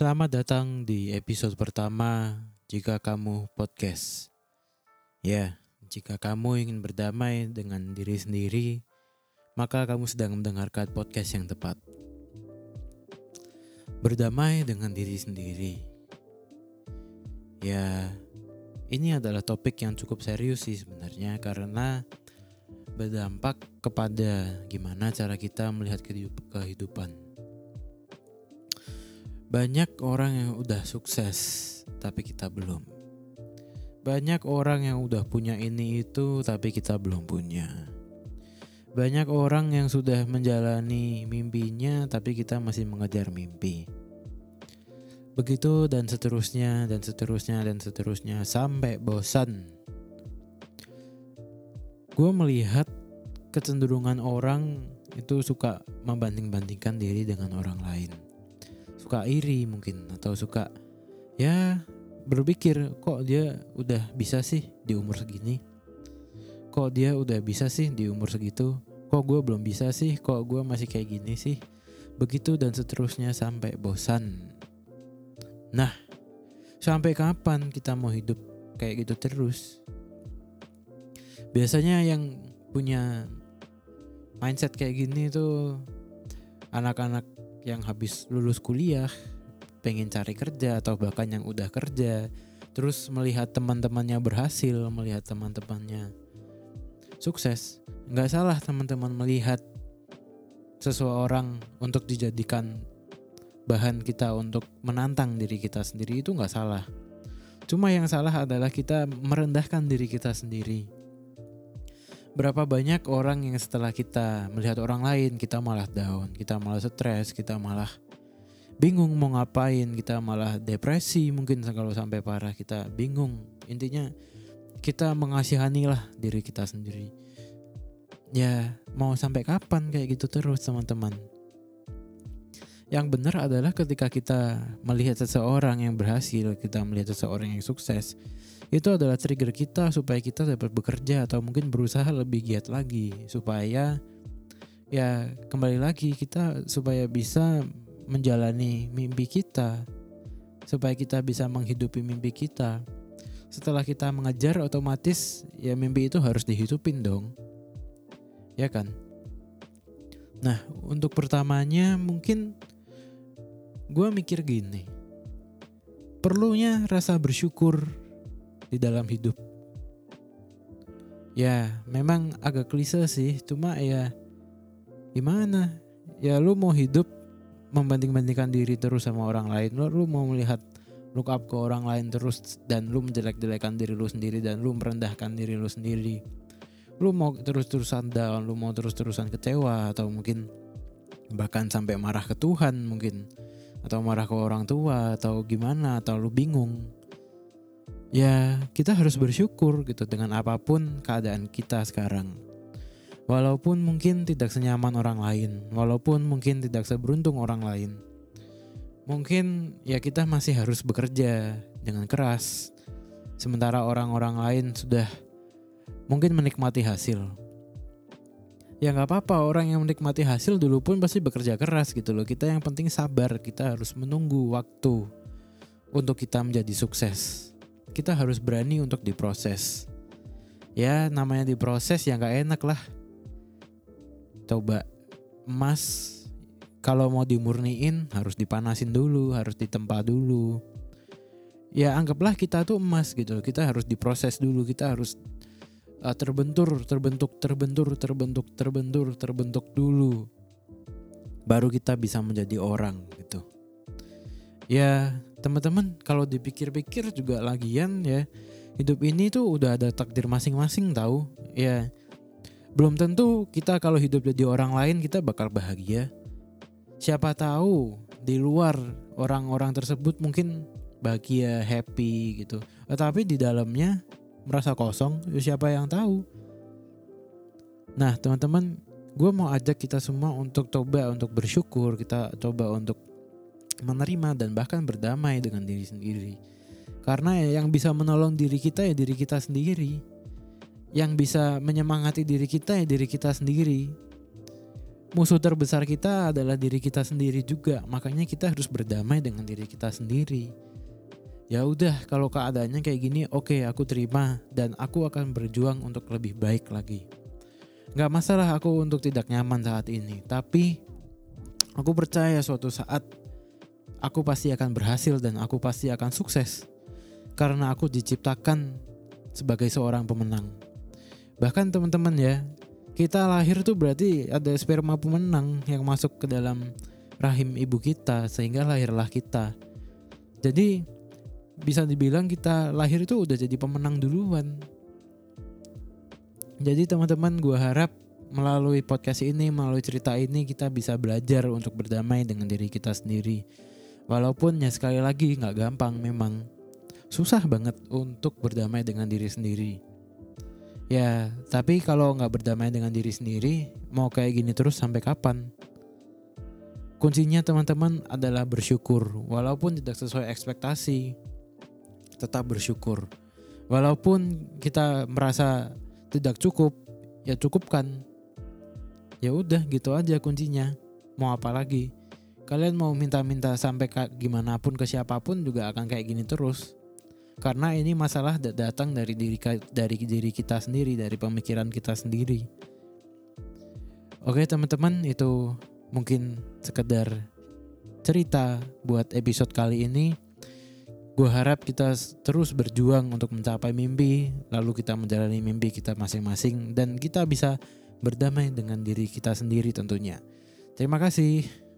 Selamat datang di episode pertama Jika Kamu Podcast. Ya, jika kamu ingin berdamai dengan diri sendiri, maka kamu sedang mendengarkan podcast yang tepat. Berdamai dengan diri sendiri. Ya, ini adalah topik yang cukup serius sih sebenarnya karena berdampak kepada gimana cara kita melihat kehidupan. Banyak orang yang udah sukses, tapi kita belum. Banyak orang yang udah punya ini itu, tapi kita belum punya. Banyak orang yang sudah menjalani mimpinya, tapi kita masih mengejar mimpi. Begitu dan seterusnya, dan seterusnya, dan seterusnya, sampai bosan. Gue melihat kecenderungan orang itu suka membanding-bandingkan diri dengan orang lain suka iri mungkin atau suka ya berpikir kok dia udah bisa sih di umur segini? Kok dia udah bisa sih di umur segitu? Kok gue belum bisa sih? Kok gue masih kayak gini sih? Begitu dan seterusnya sampai bosan. Nah sampai kapan kita mau hidup kayak gitu terus? Biasanya yang punya mindset kayak gini tuh anak-anak yang habis lulus kuliah pengen cari kerja atau bahkan yang udah kerja terus melihat teman-temannya berhasil melihat teman-temannya sukses. Nggak salah teman-teman melihat seseorang untuk dijadikan bahan kita untuk menantang diri kita sendiri itu nggak salah. Cuma yang salah adalah kita merendahkan diri kita sendiri Berapa banyak orang yang setelah kita melihat orang lain kita malah down, kita malah stres, kita malah bingung mau ngapain, kita malah depresi mungkin kalau sampai parah kita bingung. Intinya kita mengasihani lah diri kita sendiri. Ya mau sampai kapan kayak gitu terus teman-teman. Yang benar adalah ketika kita melihat seseorang yang berhasil, kita melihat seseorang yang sukses, itu adalah trigger kita supaya kita dapat bekerja atau mungkin berusaha lebih giat lagi. Supaya ya kembali lagi kita supaya bisa menjalani mimpi kita. Supaya kita bisa menghidupi mimpi kita. Setelah kita mengejar otomatis ya mimpi itu harus dihidupin dong. Ya kan? Nah untuk pertamanya mungkin gue mikir gini. Perlunya rasa bersyukur di dalam hidup. Ya, memang agak klise sih, cuma ya gimana? Ya lu mau hidup membanding-bandingkan diri terus sama orang lain, lu, lu mau melihat look up ke orang lain terus dan lu menjelek-jelekan diri lu sendiri dan lu merendahkan diri lu sendiri. Lu mau terus-terusan down, lu mau terus-terusan kecewa atau mungkin bahkan sampai marah ke Tuhan mungkin atau marah ke orang tua atau gimana atau lu bingung ya kita harus bersyukur gitu dengan apa pun keadaan kita sekarang. Walaupun mungkin tidak senyaman orang lain, walaupun mungkin tidak seberuntung orang lain. Mungkin ya kita masih harus bekerja dengan keras. Sementara orang-orang lain sudah mungkin menikmati hasil. Ya nggak apa-apa orang yang menikmati hasil dulu pun pasti bekerja keras gitu loh. Kita yang penting sabar, kita harus menunggu waktu untuk kita menjadi sukses kita harus berani untuk diproses. Ya namanya diproses ya nggak enak lah. Coba emas kalau mau dimurniin harus dipanasin dulu, harus ditempa dulu. Ya anggaplah kita tuh emas gitu, kita harus diproses dulu, kita harus uh, terbentur, terbentuk, terbentur, terbentuk, terbentur, terbentuk dulu. Baru kita bisa menjadi orang gitu. Ya teman-teman kalau dipikir-pikir juga lagian ya hidup ini tuh udah ada takdir masing-masing tahu ya. Belum tentu kita kalau hidup jadi orang lain kita bakal bahagia. Siapa tahu di luar orang-orang tersebut mungkin bahagia happy gitu. Tapi di dalamnya merasa kosong ya siapa yang tahu? Nah teman-teman gue mau ajak kita semua untuk coba untuk bersyukur kita coba untuk menerima dan bahkan berdamai dengan diri sendiri. Karena ya yang bisa menolong diri kita ya diri kita sendiri. Yang bisa menyemangati diri kita ya diri kita sendiri. musuh terbesar kita adalah diri kita sendiri juga. Makanya kita harus berdamai dengan diri kita sendiri. Ya udah, kalau keadaannya kayak gini, oke okay, aku terima dan aku akan berjuang untuk lebih baik lagi. Gak masalah aku untuk tidak nyaman saat ini, tapi aku percaya suatu saat aku pasti akan berhasil dan aku pasti akan sukses karena aku diciptakan sebagai seorang pemenang. Bahkan teman-teman ya, kita lahir tuh berarti ada sperma pemenang yang masuk ke dalam rahim ibu kita sehingga lahirlah kita. Jadi bisa dibilang kita lahir itu udah jadi pemenang duluan. Jadi teman-teman gue harap melalui podcast ini, melalui cerita ini kita bisa belajar untuk berdamai dengan diri kita sendiri. Walaupun ya sekali lagi nggak gampang memang susah banget untuk berdamai dengan diri sendiri. Ya, tapi kalau nggak berdamai dengan diri sendiri, mau kayak gini terus sampai kapan? Kuncinya teman-teman adalah bersyukur, walaupun tidak sesuai ekspektasi, tetap bersyukur. Walaupun kita merasa tidak cukup, ya cukupkan. Ya udah gitu aja kuncinya. Mau apa lagi? Kalian mau minta-minta sampai gimana pun ke siapa pun juga akan kayak gini terus. Karena ini masalah datang dari diri dari diri kita sendiri dari pemikiran kita sendiri. Oke teman-teman itu mungkin sekedar cerita buat episode kali ini. Gue harap kita terus berjuang untuk mencapai mimpi lalu kita menjalani mimpi kita masing-masing dan kita bisa berdamai dengan diri kita sendiri tentunya. Terima kasih